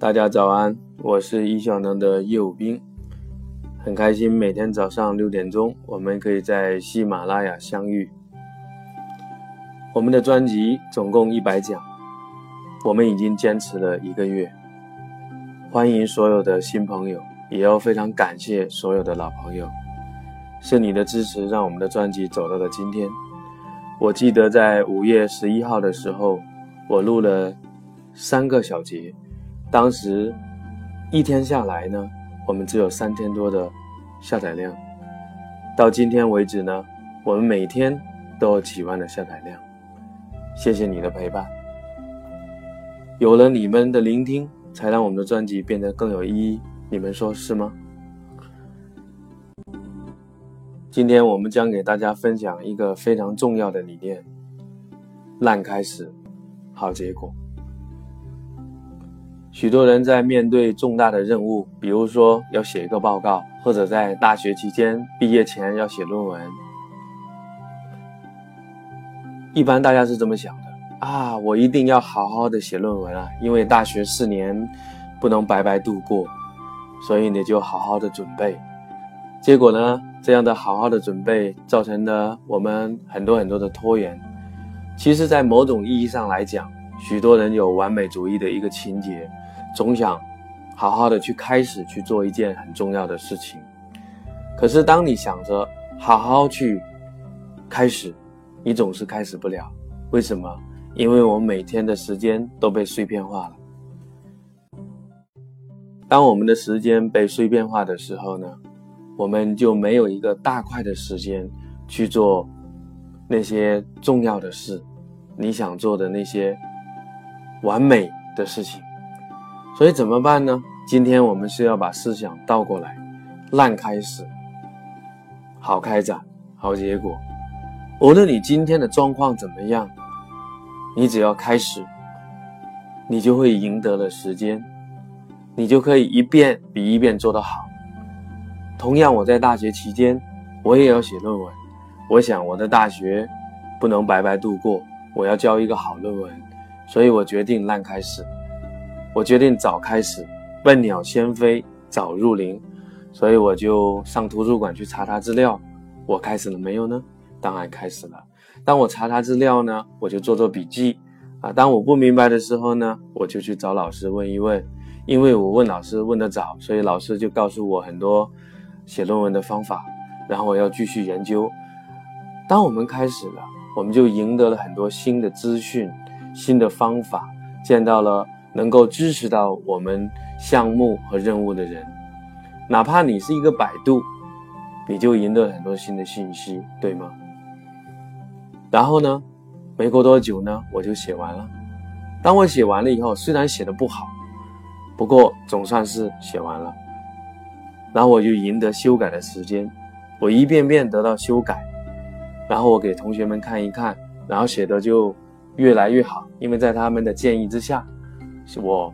大家早安，我是易小能的业务兵，很开心每天早上六点钟，我们可以在喜马拉雅相遇。我们的专辑总共一百讲，我们已经坚持了一个月。欢迎所有的新朋友，也要非常感谢所有的老朋友，是你的支持让我们的专辑走到了今天。我记得在五月十一号的时候，我录了三个小节。当时一天下来呢，我们只有三千多的下载量。到今天为止呢，我们每天都有几万的下载量。谢谢你的陪伴，有了你们的聆听，才让我们的专辑变得更有意义。你们说是吗？今天我们将给大家分享一个非常重要的理念：烂开始，好结果。许多人在面对重大的任务，比如说要写一个报告，或者在大学期间毕业前要写论文。一般大家是这么想的啊，我一定要好好的写论文啊，因为大学四年不能白白度过，所以你就好好的准备。结果呢，这样的好好的准备造成了我们很多很多的拖延。其实，在某种意义上来讲，许多人有完美主义的一个情节。总想好好的去开始去做一件很重要的事情，可是当你想着好好去开始，你总是开始不了。为什么？因为我们每天的时间都被碎片化了。当我们的时间被碎片化的时候呢，我们就没有一个大块的时间去做那些重要的事，你想做的那些完美的事情。所以怎么办呢？今天我们是要把思想倒过来，烂开始，好开展，好结果。无论你今天的状况怎么样，你只要开始，你就会赢得了时间，你就可以一遍比一遍做得好。同样，我在大学期间，我也要写论文。我想我的大学不能白白度过，我要交一个好论文，所以我决定烂开始。我决定早开始，笨鸟先飞，早入林，所以我就上图书馆去查查资料。我开始了没有呢？当然开始了。当我查查资料呢，我就做做笔记啊。当我不明白的时候呢，我就去找老师问一问。因为我问老师问得早，所以老师就告诉我很多写论文的方法。然后我要继续研究。当我们开始了，我们就赢得了很多新的资讯、新的方法，见到了。能够支持到我们项目和任务的人，哪怕你是一个百度，你就赢得很多新的信息，对吗？然后呢，没过多久呢，我就写完了。当我写完了以后，虽然写的不好，不过总算是写完了。然后我就赢得修改的时间，我一遍遍得到修改，然后我给同学们看一看，然后写的就越来越好，因为在他们的建议之下。我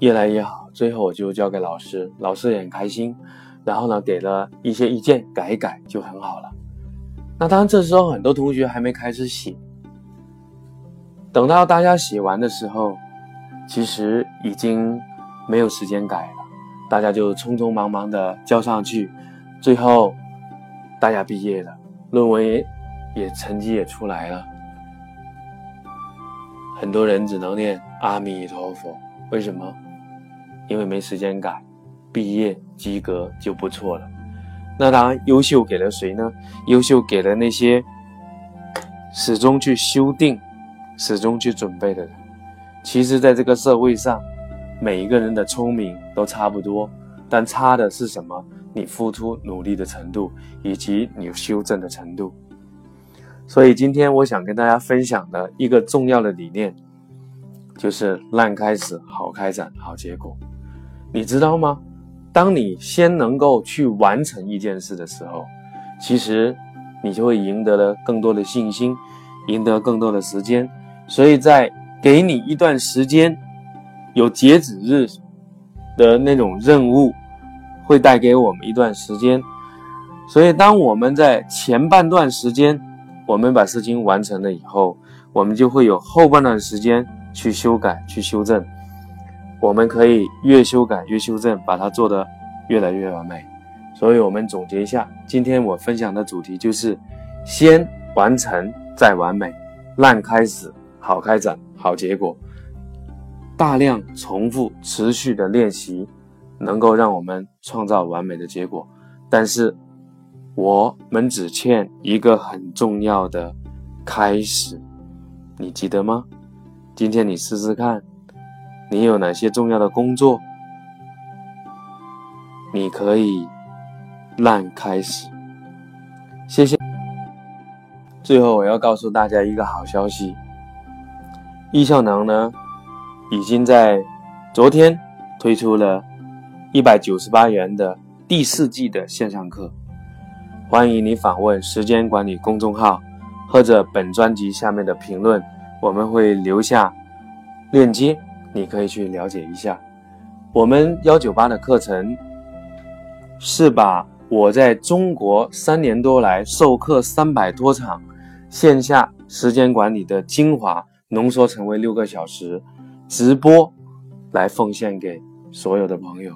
越来越好，最后我就交给老师，老师也很开心，然后呢给了一些意见，改一改就很好了。那当然这时候很多同学还没开始写，等到大家写完的时候，其实已经没有时间改了，大家就匆匆忙忙的交上去，最后大家毕业了，论文也也成绩也出来了。很多人只能念阿弥陀佛，为什么？因为没时间改，毕业及格就不错了。那当然，优秀给了谁呢？优秀给了那些始终去修订、始终去准备的人。其实，在这个社会上，每一个人的聪明都差不多，但差的是什么？你付出努力的程度，以及你修正的程度。所以今天我想跟大家分享的一个重要的理念，就是烂开始，好开展，好结果。你知道吗？当你先能够去完成一件事的时候，其实你就会赢得了更多的信心，赢得更多的时间。所以在给你一段时间，有截止日的那种任务，会带给我们一段时间。所以当我们在前半段时间，我们把事情完成了以后，我们就会有后半段时间去修改、去修正。我们可以越修改越修正，把它做得越来越完美。所以，我们总结一下，今天我分享的主题就是：先完成再完美，烂开始好开展好结果。大量重复持续的练习，能够让我们创造完美的结果。但是，我们只欠一个很重要的开始，你记得吗？今天你试试看，你有哪些重要的工作，你可以烂开始。谢谢。最后，我要告诉大家一个好消息，易效能呢，已经在昨天推出了一百九十八元的第四季的线上课。欢迎你访问时间管理公众号，或者本专辑下面的评论，我们会留下链接，你可以去了解一下。我们幺九八的课程是把我在中国三年多来授课三百多场线下时间管理的精华浓缩成为六个小时直播来奉献给所有的朋友。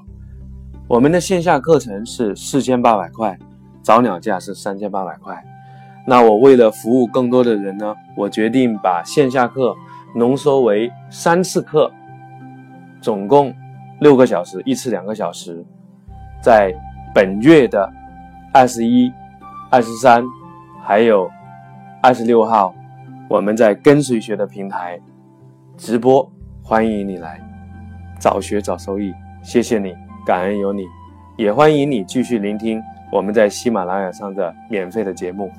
我们的线下课程是四千八百块。早鸟价是三千八百块，那我为了服务更多的人呢，我决定把线下课浓缩为三次课，总共六个小时，一次两个小时，在本月的二十一、二十三，还有二十六号，我们在跟随学的平台直播，欢迎你来，早学早收益，谢谢你，感恩有你，也欢迎你继续聆听。我们在喜马拉雅上的免费的节目，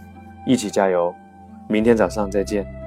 一起加油！明天早上再见。